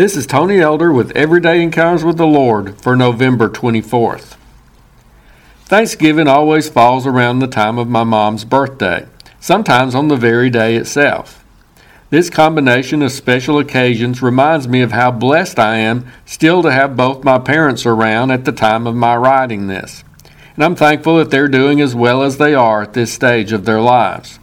This is Tony Elder with Everyday Encounters with the Lord for November 24th. Thanksgiving always falls around the time of my mom's birthday, sometimes on the very day itself. This combination of special occasions reminds me of how blessed I am still to have both my parents around at the time of my writing this. And I'm thankful that they're doing as well as they are at this stage of their lives.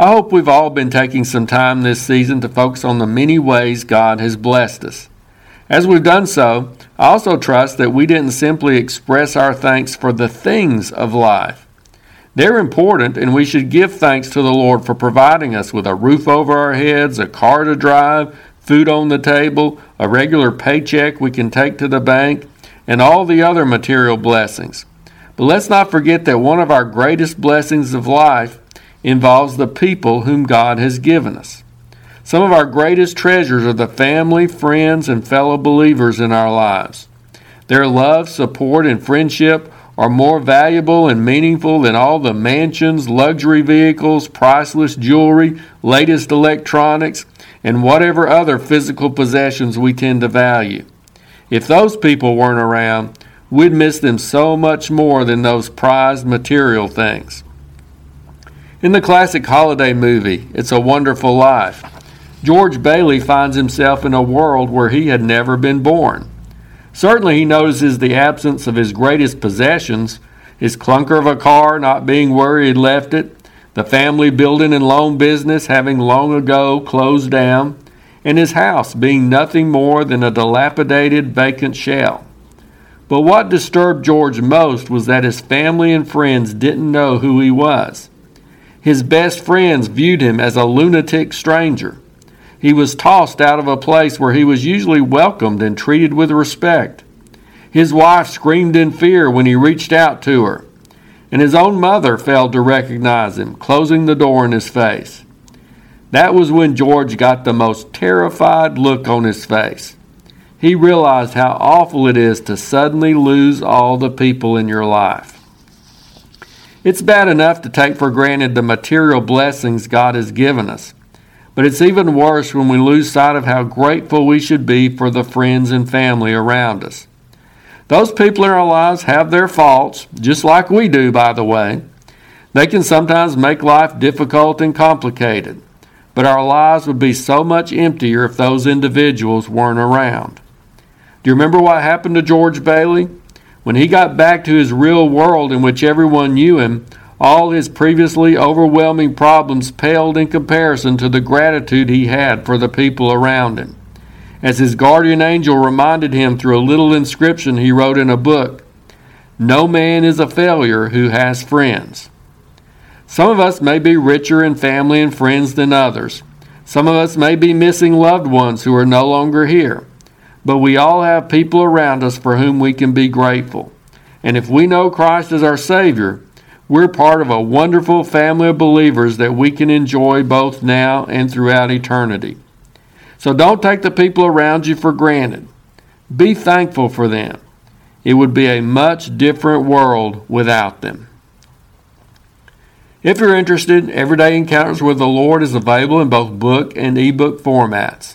I hope we've all been taking some time this season to focus on the many ways God has blessed us. As we've done so, I also trust that we didn't simply express our thanks for the things of life. They're important, and we should give thanks to the Lord for providing us with a roof over our heads, a car to drive, food on the table, a regular paycheck we can take to the bank, and all the other material blessings. But let's not forget that one of our greatest blessings of life involves the people whom God has given us. Some of our greatest treasures are the family, friends, and fellow believers in our lives. Their love, support, and friendship are more valuable and meaningful than all the mansions, luxury vehicles, priceless jewelry, latest electronics, and whatever other physical possessions we tend to value. If those people weren't around, we'd miss them so much more than those prized material things. In the classic holiday movie, It's a Wonderful Life, George Bailey finds himself in a world where he had never been born. Certainly, he notices the absence of his greatest possessions his clunker of a car not being where he had left it, the family building and loan business having long ago closed down, and his house being nothing more than a dilapidated, vacant shell. But what disturbed George most was that his family and friends didn't know who he was. His best friends viewed him as a lunatic stranger. He was tossed out of a place where he was usually welcomed and treated with respect. His wife screamed in fear when he reached out to her, and his own mother failed to recognize him, closing the door in his face. That was when George got the most terrified look on his face. He realized how awful it is to suddenly lose all the people in your life. It's bad enough to take for granted the material blessings God has given us, but it's even worse when we lose sight of how grateful we should be for the friends and family around us. Those people in our lives have their faults, just like we do, by the way. They can sometimes make life difficult and complicated, but our lives would be so much emptier if those individuals weren't around. Do you remember what happened to George Bailey? When he got back to his real world in which everyone knew him, all his previously overwhelming problems paled in comparison to the gratitude he had for the people around him. As his guardian angel reminded him through a little inscription he wrote in a book, no man is a failure who has friends. Some of us may be richer in family and friends than others. Some of us may be missing loved ones who are no longer here but we all have people around us for whom we can be grateful. And if we know Christ as our Savior, we're part of a wonderful family of believers that we can enjoy both now and throughout eternity. So don't take the people around you for granted. Be thankful for them. It would be a much different world without them. If you're interested, Everyday Encounters with the Lord is available in both book and ebook formats.